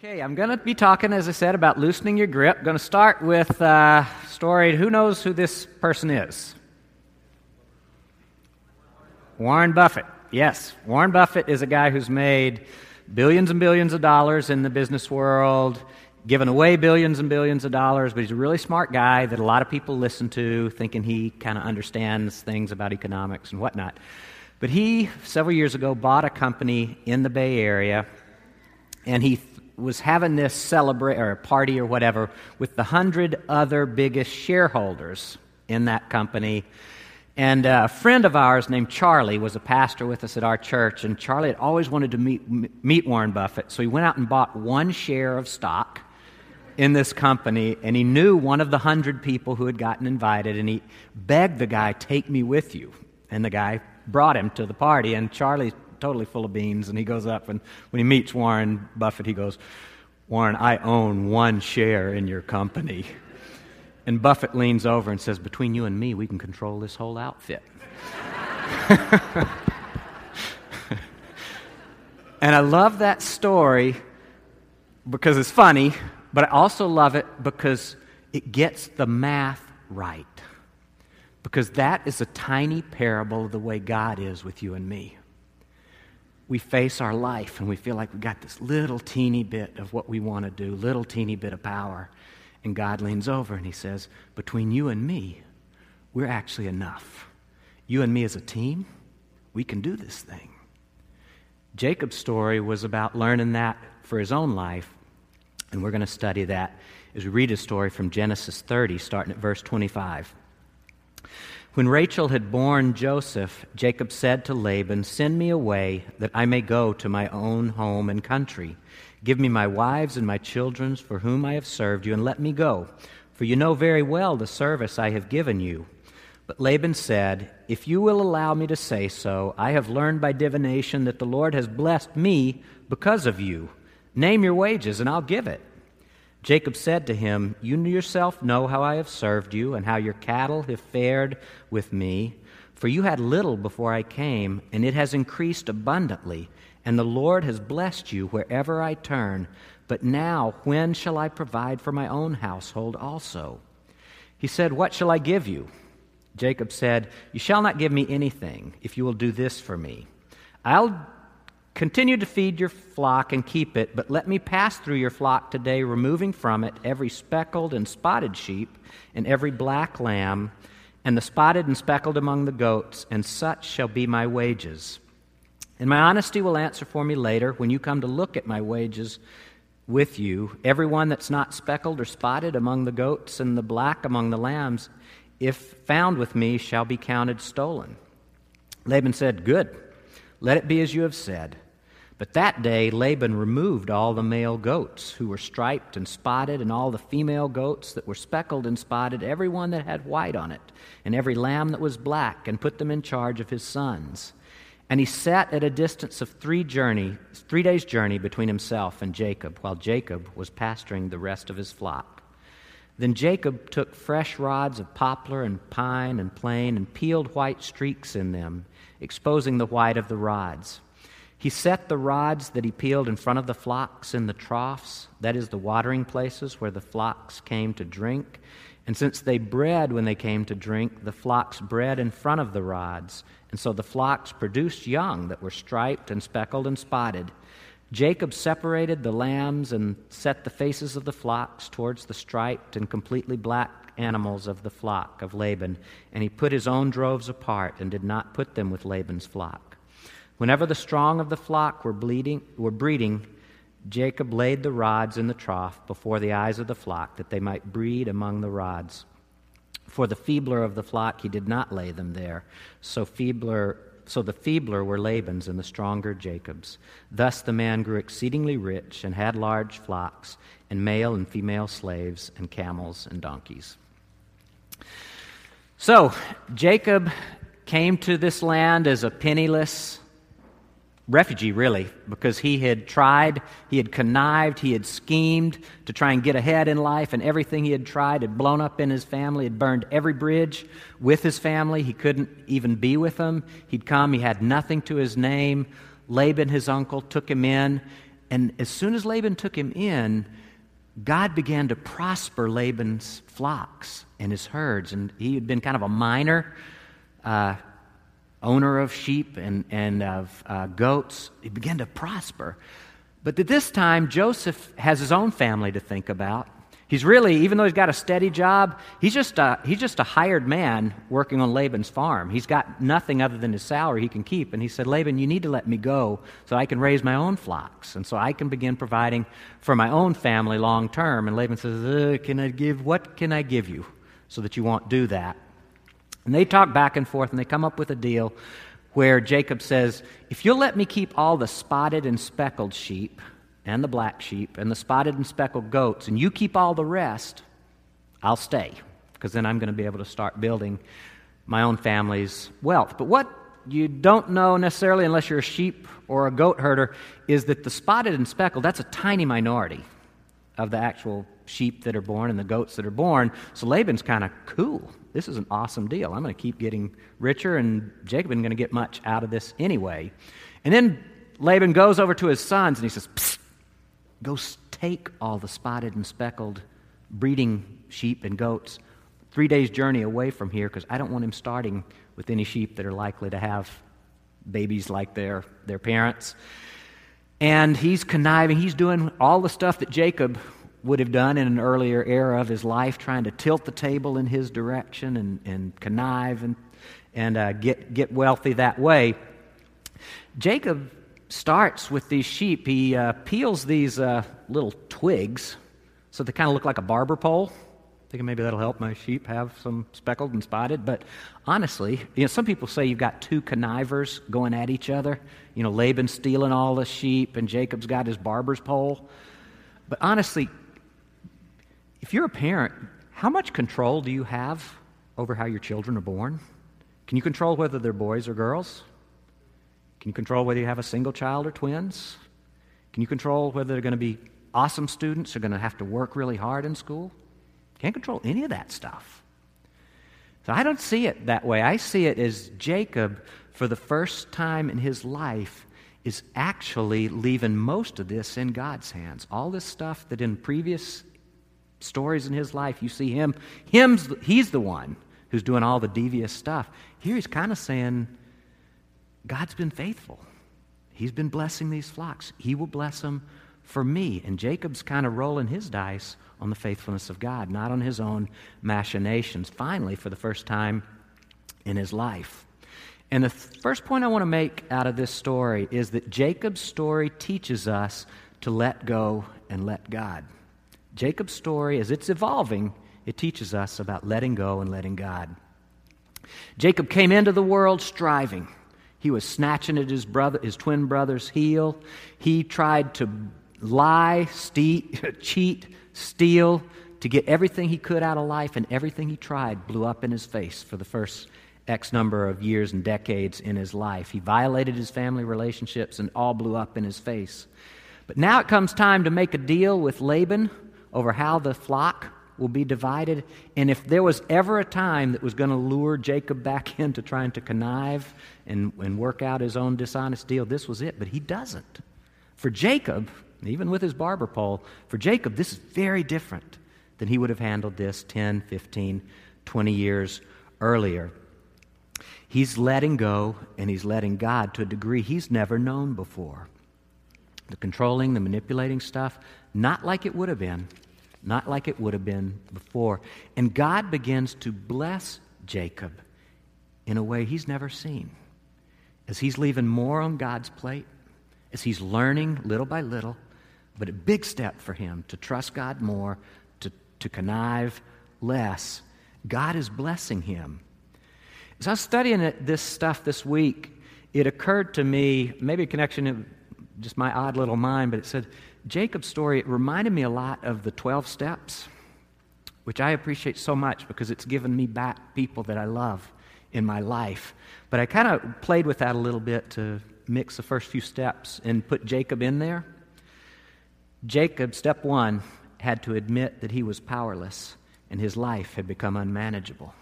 Okay, I'm going to be talking, as I said, about loosening your grip. I'm going to start with a story. Who knows who this person is? Warren Buffett. Yes, Warren Buffett is a guy who's made billions and billions of dollars in the business world, given away billions and billions of dollars, but he's a really smart guy that a lot of people listen to, thinking he kind of understands things about economics and whatnot. But he, several years ago, bought a company in the Bay Area, and he was having this celebrate or party or whatever with the hundred other biggest shareholders in that company. And uh, a friend of ours named Charlie was a pastor with us at our church, and Charlie had always wanted to meet, meet Warren Buffett, so he went out and bought one share of stock in this company, and he knew one of the hundred people who had gotten invited, and he begged the guy, Take me with you. And the guy brought him to the party, and Charlie totally full of beans. And he goes up, and when he meets Warren Buffett, he goes, Warren, I own one share in your company. And Buffett leans over and says, Between you and me, we can control this whole outfit. and I love that story because it's funny, but I also love it because it gets the math right. Because that is a tiny parable of the way God is with you and me we face our life and we feel like we've got this little teeny bit of what we want to do, little teeny bit of power. And God leans over and he says, Between you and me, we're actually enough. You and me as a team, we can do this thing. Jacob's story was about learning that for his own life, and we're going to study that as we read his story from Genesis 30, starting at verse 25. When Rachel had borne Joseph, Jacob said to Laban, Send me away that I may go to my own home and country. Give me my wives and my children for whom I have served you, and let me go, for you know very well the service I have given you. But Laban said, If you will allow me to say so, I have learned by divination that the Lord has blessed me because of you. Name your wages, and I'll give it. Jacob said to him, You yourself know how I have served you, and how your cattle have fared with me. For you had little before I came, and it has increased abundantly, and the Lord has blessed you wherever I turn. But now, when shall I provide for my own household also? He said, What shall I give you? Jacob said, You shall not give me anything if you will do this for me. I'll Continue to feed your flock and keep it, but let me pass through your flock today, removing from it every speckled and spotted sheep and every black lamb, and the spotted and speckled among the goats, and such shall be my wages. And my honesty will answer for me later when you come to look at my wages with you. Every one that's not speckled or spotted among the goats and the black among the lambs, if found with me, shall be counted stolen. Laban said, Good. Let it be as you have said. But that day Laban removed all the male goats who were striped and spotted, and all the female goats that were speckled and spotted, every one that had white on it, and every lamb that was black, and put them in charge of his sons. And he sat at a distance of three journey, three days' journey between himself and Jacob, while Jacob was pasturing the rest of his flock. Then Jacob took fresh rods of poplar and pine and plane and peeled white streaks in them, exposing the white of the rods. He set the rods that he peeled in front of the flocks in the troughs, that is, the watering places where the flocks came to drink. And since they bred when they came to drink, the flocks bred in front of the rods. And so the flocks produced young that were striped and speckled and spotted. Jacob separated the lambs and set the faces of the flocks towards the striped and completely black animals of the flock of Laban. And he put his own droves apart and did not put them with Laban's flock. Whenever the strong of the flock were, bleeding, were breeding, Jacob laid the rods in the trough before the eyes of the flock, that they might breed among the rods. For the feebler of the flock he did not lay them there. So feebler so the feebler were Laban's and the stronger Jacob's. Thus the man grew exceedingly rich and had large flocks, and male and female slaves, and camels and donkeys. So Jacob came to this land as a penniless, refugee, really, because he had tried, he had connived, he had schemed to try and get ahead in life, and everything he had tried had blown up in his family, had burned every bridge with his family. He couldn't even be with them. He'd come, he had nothing to his name. Laban, his uncle, took him in And as soon as Laban took him in, God began to prosper Laban's flocks and his herds. And he had been kind of a minor uh, owner of sheep and, and of uh, goats. He began to prosper. But at this time, Joseph has his own family to think about. He's really, even though he's got a steady job, he's just a, he's just a hired man working on Laban's farm. He's got nothing other than his salary he can keep. And he said, Laban, you need to let me go so I can raise my own flocks and so I can begin providing for my own family long term. And Laban says, uh, Can I give, what can I give you so that you won't do that? And they talk back and forth and they come up with a deal where Jacob says, If you'll let me keep all the spotted and speckled sheep, and the black sheep and the spotted and speckled goats, and you keep all the rest, I'll stay, because then I'm going to be able to start building my own family's wealth. But what you don't know necessarily, unless you're a sheep or a goat herder, is that the spotted and speckled, that's a tiny minority of the actual sheep that are born and the goats that are born. So Laban's kind of cool. This is an awesome deal. I'm going to keep getting richer, and Jacob isn't going to get much out of this anyway. And then Laban goes over to his sons and he says, Psst, Go take all the spotted and speckled breeding sheep and goats three days' journey away from here because I don't want him starting with any sheep that are likely to have babies like their, their parents. And he's conniving. He's doing all the stuff that Jacob would have done in an earlier era of his life, trying to tilt the table in his direction and, and connive and, and uh, get, get wealthy that way. Jacob starts with these sheep. He uh, peels these uh, little twigs so they kind of look like a barber pole. Thinking maybe that'll help my sheep have some speckled and spotted. But honestly, you know, some people say you've got two connivers going at each other. You know, Laban stealing all the sheep and Jacob's got his barber's pole. But honestly, if you're a parent, how much control do you have over how your children are born? Can you control whether they're boys or girls? Can you control whether you have a single child or twins? Can you control whether they're going to be awesome students or going to have to work really hard in school? Can't control any of that stuff. So I don't see it that way. I see it as Jacob, for the first time in his life, is actually leaving most of this in God's hands. All this stuff that in previous stories in his life, you see him, him's, he's the one who's doing all the devious stuff. Here he's kind of saying, God's been faithful. He's been blessing these flocks. He will bless them for me. And Jacob's kind of rolling his dice on the faithfulness of God, not on his own machinations, finally, for the first time in his life. And the th- first point I want to make out of this story is that Jacob's story teaches us to let go and let God. Jacob's story, as it's evolving, it teaches us about letting go and letting God. Jacob came into the world striving. He was snatching at his brother, his twin brother's heel. He tried to lie, ste- cheat, steal to get everything he could out of life, and everything he tried blew up in his face for the first X number of years and decades in his life. He violated his family relationships, and all blew up in his face. But now it comes time to make a deal with Laban over how the flock will be divided. And if there was ever a time that was going to lure Jacob back into trying to connive and, and work out his own dishonest deal, this was it. But he doesn't. For Jacob, even with his barber pole, for Jacob, this is very different than he would have handled this 10, 15, 20 years earlier. He's letting go and he's letting God to a degree he's never known before. The controlling, the manipulating stuff, not like it would have been not like it would have been before. And God begins to bless Jacob in a way he's never seen. As he's leaving more on God's plate, as he's learning little by little, but a big step for him to trust God more, to, to connive less. God is blessing him. As I was studying it, this stuff this week, it occurred to me, maybe a connection of just my odd little mind, but it said, Jacob's story, it reminded me a lot of the 12 steps, which I appreciate so much because it's given me back people that I love in my life. But I kind of played with that a little bit to mix the first few steps and put Jacob in there. Jacob, step one, had to admit that he was powerless and his life had become unmanageable.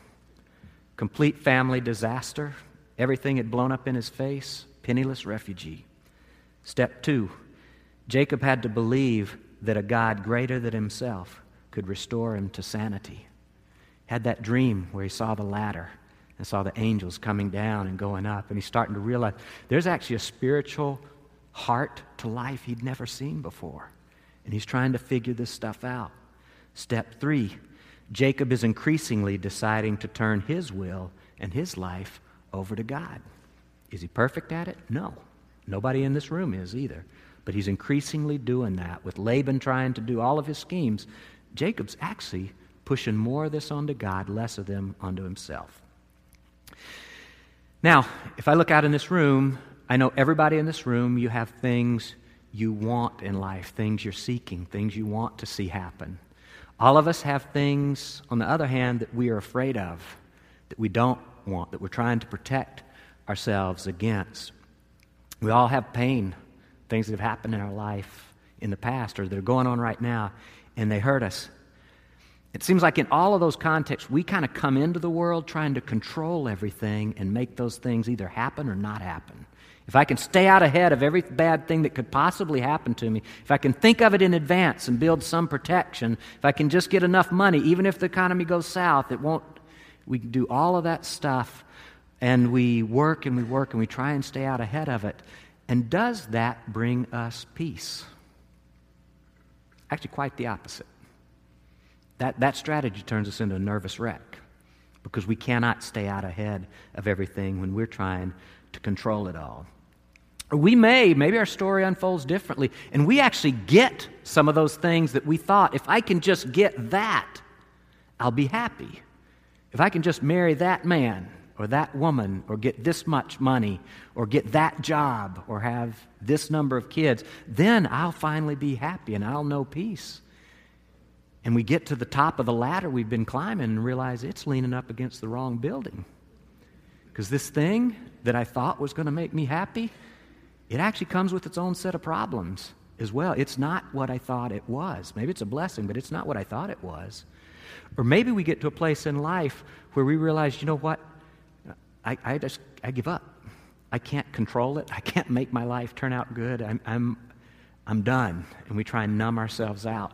Complete family disaster, everything had blown up in his face, penniless refugee. Step two, Jacob had to believe that a God greater than himself could restore him to sanity. Had that dream where he saw the ladder and saw the angels coming down and going up, and he's starting to realize there's actually a spiritual heart to life he'd never seen before. And he's trying to figure this stuff out. Step three Jacob is increasingly deciding to turn his will and his life over to God. Is he perfect at it? No. Nobody in this room is either. But he's increasingly doing that. With Laban trying to do all of his schemes, Jacob's actually pushing more of this onto God, less of them onto himself. Now, if I look out in this room, I know everybody in this room, you have things you want in life, things you're seeking, things you want to see happen. All of us have things, on the other hand, that we are afraid of, that we don't want, that we're trying to protect ourselves against. We all have pain, things that have happened in our life in the past or that are going on right now, and they hurt us. It seems like in all of those contexts, we kind of come into the world trying to control everything and make those things either happen or not happen. If I can stay out ahead of every bad thing that could possibly happen to me, if I can think of it in advance and build some protection, if I can just get enough money, even if the economy goes south, it won't. We do all of that stuff and we work and we work and we try and stay out ahead of it. And does that bring us peace? Actually, quite the opposite. That, that strategy turns us into a nervous wreck because we cannot stay out ahead of everything when we're trying to control it all. We may, maybe our story unfolds differently, and we actually get some of those things that we thought, if I can just get that, I'll be happy. If I can just marry that man or that woman or get this much money or get that job or have this number of kids, then I'll finally be happy and I'll know peace. And we get to the top of the ladder we've been climbing and realize it's leaning up against the wrong building. Because this thing that I thought was going to make me happy, it actually comes with its own set of problems as well. It's not what I thought it was. Maybe it's a blessing, but it's not what I thought it was. Or maybe we get to a place in life where we realize, you know what? I, I just, I give up. I can't control it. I can't make my life turn out good. I'm, I'm, I'm done. And we try and numb ourselves out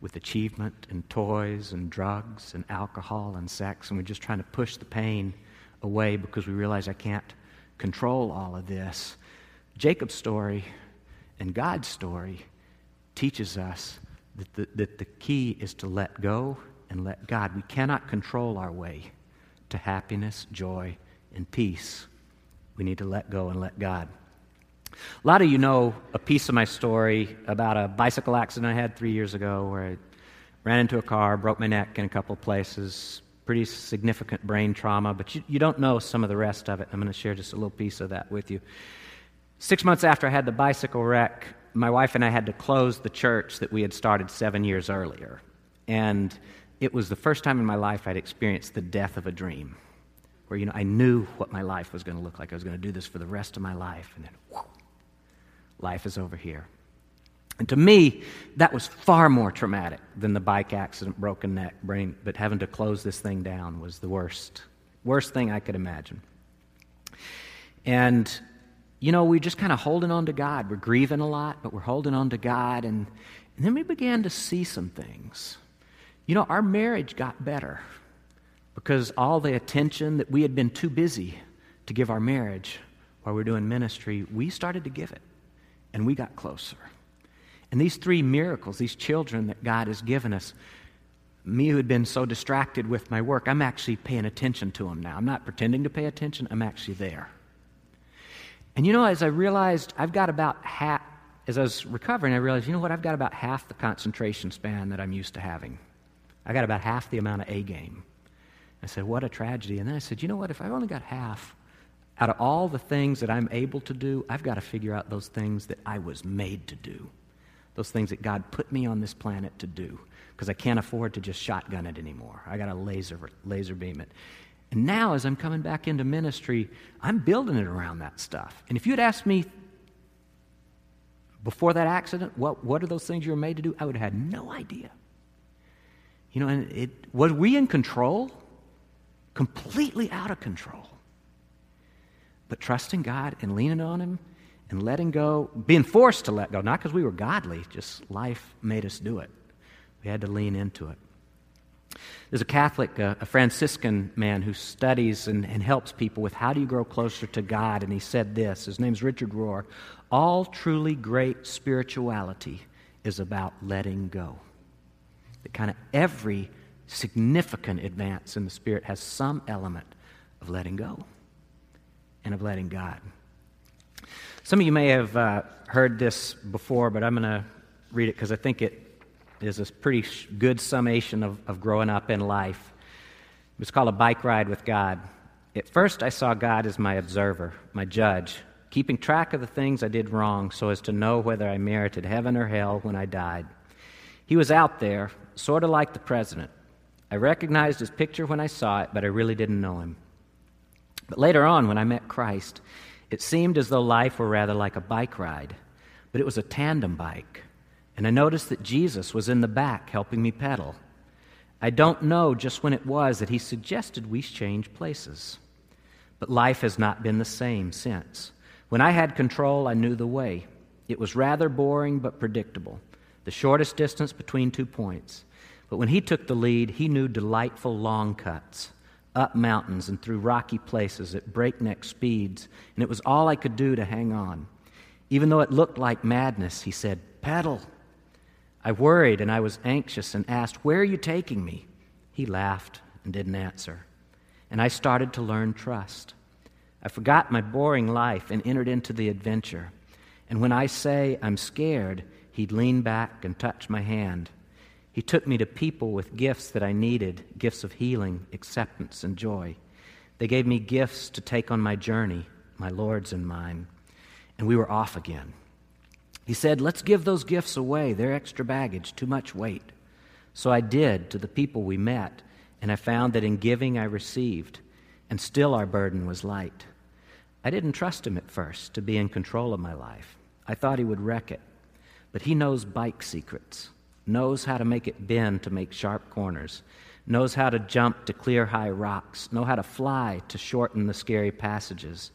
with achievement and toys and drugs and alcohol and sex. And we're just trying to push the pain away because we realize I can't control all of this. Jacob's story and God's story teaches us that the, that the key is to let go and let God. We cannot control our way to happiness, joy, and peace. We need to let go and let God. A lot of you know a piece of my story about a bicycle accident I had three years ago where I ran into a car, broke my neck in a couple places, pretty significant brain trauma, but you, you don't know some of the rest of it. I'm going to share just a little piece of that with you. Six months after I had the bicycle wreck, my wife and I had to close the church that we had started seven years earlier. And it was the first time in my life I'd experienced the death of a dream, where, you know, I knew what my life was going to look like. I was going to do this for the rest of my life, and then, whoo, life is over here. And to me, that was far more traumatic than the bike accident, broken neck, brain, but having to close this thing down was the worst, worst thing I could imagine. And you know, we're just kind of holding on to God. We're grieving a lot, but we're holding on to God. And, and then we began to see some things. You know, our marriage got better because all the attention that we had been too busy to give our marriage while we are doing ministry, we started to give it. And we got closer. And these three miracles, these children that God has given us, me who had been so distracted with my work, I'm actually paying attention to them now. I'm not pretending to pay attention, I'm actually there. And you know, as I realized I've got about half, as I was recovering, I realized, you know what, I've got about half the concentration span that I'm used to having. I got about half the amount of A game. I said, what a tragedy. And then I said, you know what, if I've only got half, out of all the things that I'm able to do, I've got to figure out those things that I was made to do, those things that God put me on this planet to do, because I can't afford to just shotgun it anymore. I got to laser, laser beam it. And now, as I'm coming back into ministry, I'm building it around that stuff. And if you had asked me before that accident, what, what are those things you were made to do? I would have had no idea. You know, and it, was we in control? Completely out of control. But trusting God and leaning on Him and letting go, being forced to let go, not because we were godly, just life made us do it. We had to lean into it. There's a Catholic, uh, a Franciscan man who studies and, and helps people with how do you grow closer to God, and he said this. His name's Richard Rohr. All truly great spirituality is about letting go. That kind of every significant advance in the Spirit has some element of letting go and of letting God. Some of you may have uh, heard this before, but I'm going to read it because I think it is a pretty good summation of, of growing up in life. It was called A Bike Ride with God. At first, I saw God as my observer, my judge, keeping track of the things I did wrong so as to know whether I merited heaven or hell when I died. He was out there, sort of like the president. I recognized his picture when I saw it, but I really didn't know him. But later on, when I met Christ, it seemed as though life were rather like a bike ride, but it was a tandem bike. And I noticed that Jesus was in the back helping me pedal. I don't know just when it was that he suggested we change places. But life has not been the same since. When I had control, I knew the way. It was rather boring but predictable, the shortest distance between two points. But when he took the lead, he knew delightful long cuts, up mountains and through rocky places at breakneck speeds, and it was all I could do to hang on. Even though it looked like madness, he said, Pedal. I worried and I was anxious and asked, Where are you taking me? He laughed and didn't answer. And I started to learn trust. I forgot my boring life and entered into the adventure. And when I say I'm scared, he'd lean back and touch my hand. He took me to people with gifts that I needed gifts of healing, acceptance, and joy. They gave me gifts to take on my journey, my Lord's and mine. And we were off again. He said, Let's give those gifts away. They're extra baggage, too much weight. So I did to the people we met, and I found that in giving I received, and still our burden was light. I didn't trust him at first to be in control of my life. I thought he would wreck it. But he knows bike secrets, knows how to make it bend to make sharp corners, knows how to jump to clear high rocks, know how to fly to shorten the scary passages.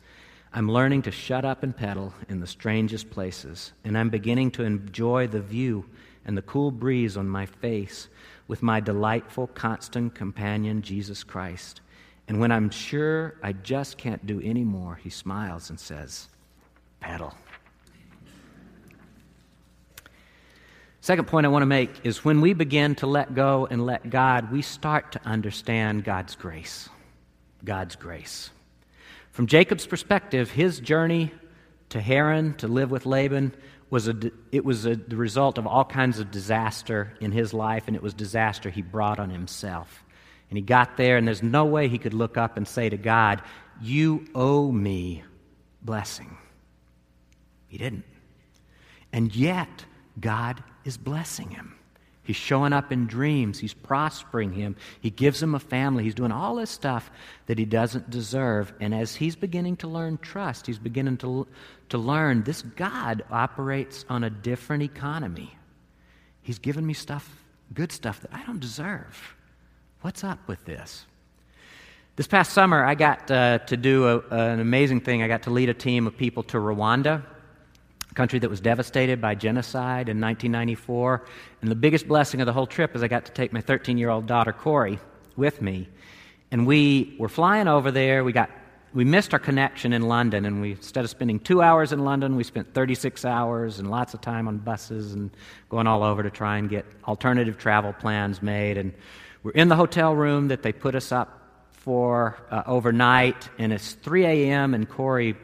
I'm learning to shut up and pedal in the strangest places, and I'm beginning to enjoy the view and the cool breeze on my face with my delightful, constant companion, Jesus Christ. And when I'm sure I just can't do any more, he smiles and says, Pedal. Second point I want to make is when we begin to let go and let God, we start to understand God's grace. God's grace. From Jacob's perspective, his journey to Haran to live with Laban was a, it was a, the result of all kinds of disaster in his life, and it was disaster he brought on himself. And he got there, and there's no way he could look up and say to God, You owe me blessing. He didn't. And yet, God is blessing him. He's showing up in dreams. He's prospering him. He gives him a family. He's doing all this stuff that he doesn't deserve. And as he's beginning to learn trust, he's beginning to, to learn this God operates on a different economy. He's given me stuff, good stuff that I don't deserve. What's up with this? This past summer, I got uh, to do a, an amazing thing. I got to lead a team of people to Rwanda country that was devastated by genocide in 1994. And the biggest blessing of the whole trip is I got to take my 13 year old daughter, Corey, with me. And we were flying over there. We, got, we missed our connection in London. And we, instead of spending two hours in London, we spent 36 hours and lots of time on buses and going all over to try and get alternative travel plans made. And we're in the hotel room that they put us up for uh, overnight. And it's 3 a.m. And Corey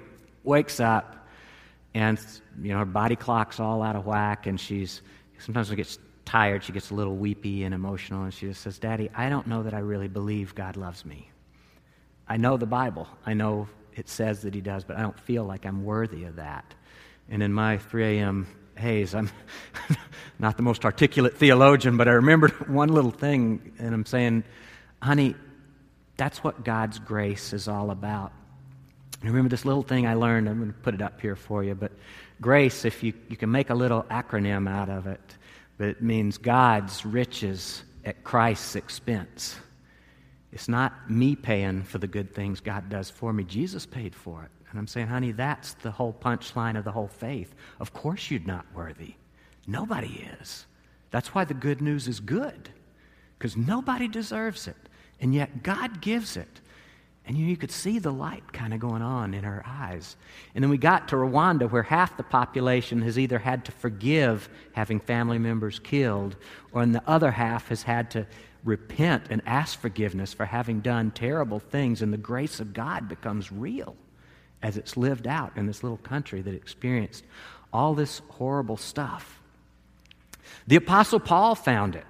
wakes up and you know her body clock's all out of whack and she's sometimes she gets tired she gets a little weepy and emotional and she just says daddy i don't know that i really believe god loves me. I know the bible. I know it says that he does but i don't feel like i'm worthy of that. And in my 3 a.m haze i'm not the most articulate theologian but i remembered one little thing and i'm saying honey that's what god's grace is all about Remember this little thing I learned. I'm going to put it up here for you. But grace, if you, you can make a little acronym out of it, but it means God's riches at Christ's expense. It's not me paying for the good things God does for me. Jesus paid for it. And I'm saying, honey, that's the whole punchline of the whole faith. Of course you're not worthy. Nobody is. That's why the good news is good, because nobody deserves it. And yet God gives it. And you, you could see the light kind of going on in her eyes. And then we got to Rwanda, where half the population has either had to forgive having family members killed, or the other half has had to repent and ask forgiveness for having done terrible things. And the grace of God becomes real as it's lived out in this little country that experienced all this horrible stuff. The Apostle Paul found it.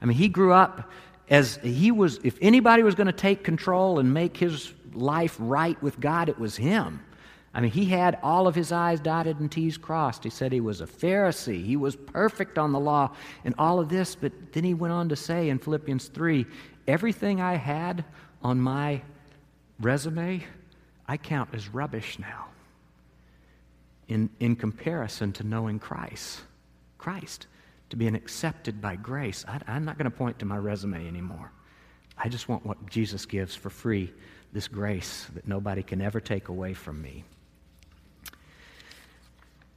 I mean, he grew up as he was, if anybody was going to take control and make his life right with God, it was him. I mean, he had all of his I's dotted and T's crossed. He said he was a Pharisee. He was perfect on the law and all of this. But then he went on to say in Philippians 3 everything I had on my resume, I count as rubbish now in, in comparison to knowing Christ. Christ to being accepted by grace. I, I'm not going to point to my resume anymore. I just want what Jesus gives for free this grace that nobody can ever take away from me.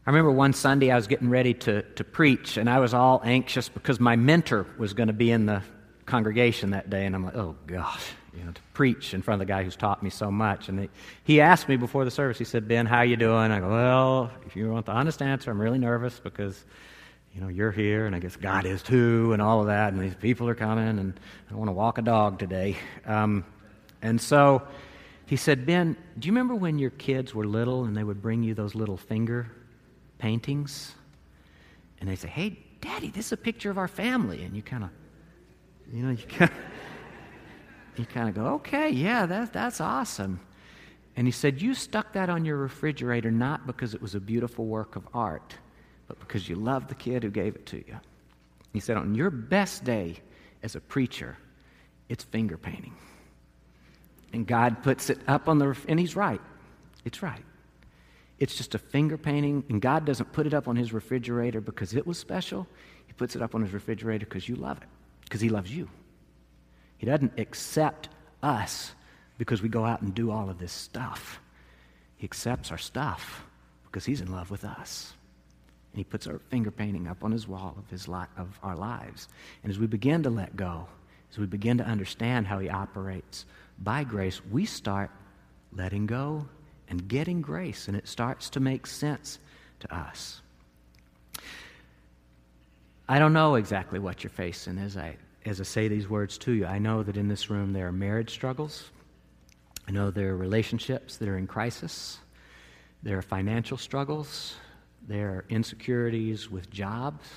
I remember one Sunday I was getting ready to, to preach, and I was all anxious because my mentor was going to be in the congregation that day, and I'm like, oh gosh, you know, to preach in front of the guy who's taught me so much. And he, he asked me before the service, he said, Ben, how you doing? I go, well, if you want the honest answer, I'm really nervous because you know, you're here, and I guess God is too, and all of that, and these people are coming, and I want to walk a dog today. Um, and so he said, Ben, do you remember when your kids were little and they would bring you those little finger paintings? And they say, Hey, Daddy, this is a picture of our family. And you kind of, you know, you kind of, you kind of go, Okay, yeah, that, that's awesome. And he said, You stuck that on your refrigerator not because it was a beautiful work of art but because you love the kid who gave it to you. He said, On your best day as a preacher, it's finger painting. And God puts it up on the, and He's right. It's right. It's just a finger painting, and God doesn't put it up on His refrigerator because it was special. He puts it up on His refrigerator because you love it, because He loves you. He doesn't accept us because we go out and do all of this stuff. He accepts our stuff because He's in love with us. And he puts our finger painting up on his wall of, his li- of our lives. And as we begin to let go, as we begin to understand how he operates by grace, we start letting go and getting grace, and it starts to make sense to us. I don't know exactly what you're facing as I, as I say these words to you. I know that in this room there are marriage struggles. I know there are relationships that are in crisis. There are financial struggles. There are insecurities with jobs.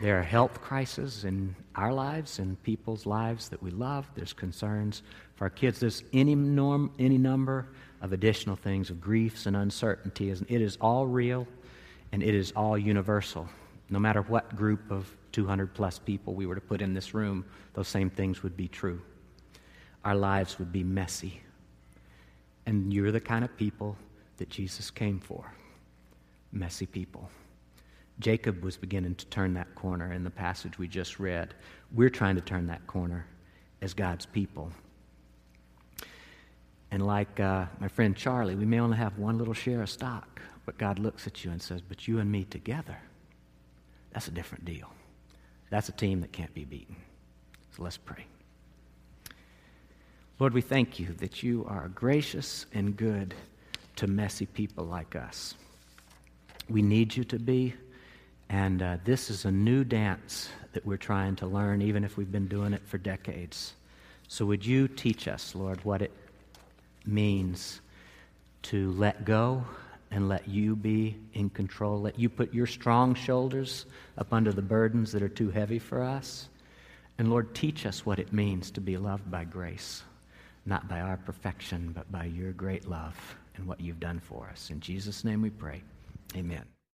There are health crises in our lives and people's lives that we love. There's concerns for our kids. There's any, norm, any number of additional things, of griefs and uncertainties. It is all real and it is all universal. No matter what group of 200 plus people we were to put in this room, those same things would be true. Our lives would be messy. And you're the kind of people that Jesus came for messy people. Jacob was beginning to turn that corner in the passage we just read. We're trying to turn that corner as God's people. And like uh, my friend Charlie, we may only have one little share of stock, but God looks at you and says, But you and me together, that's a different deal. That's a team that can't be beaten. So let's pray. Lord, we thank you that you are gracious and good to messy people like us. We need you to be. And uh, this is a new dance that we're trying to learn, even if we've been doing it for decades. So, would you teach us, Lord, what it means to let go and let you be in control? Let you put your strong shoulders up under the burdens that are too heavy for us. And, Lord, teach us what it means to be loved by grace, not by our perfection, but by your great love and what you've done for us. In Jesus' name we pray. Amen.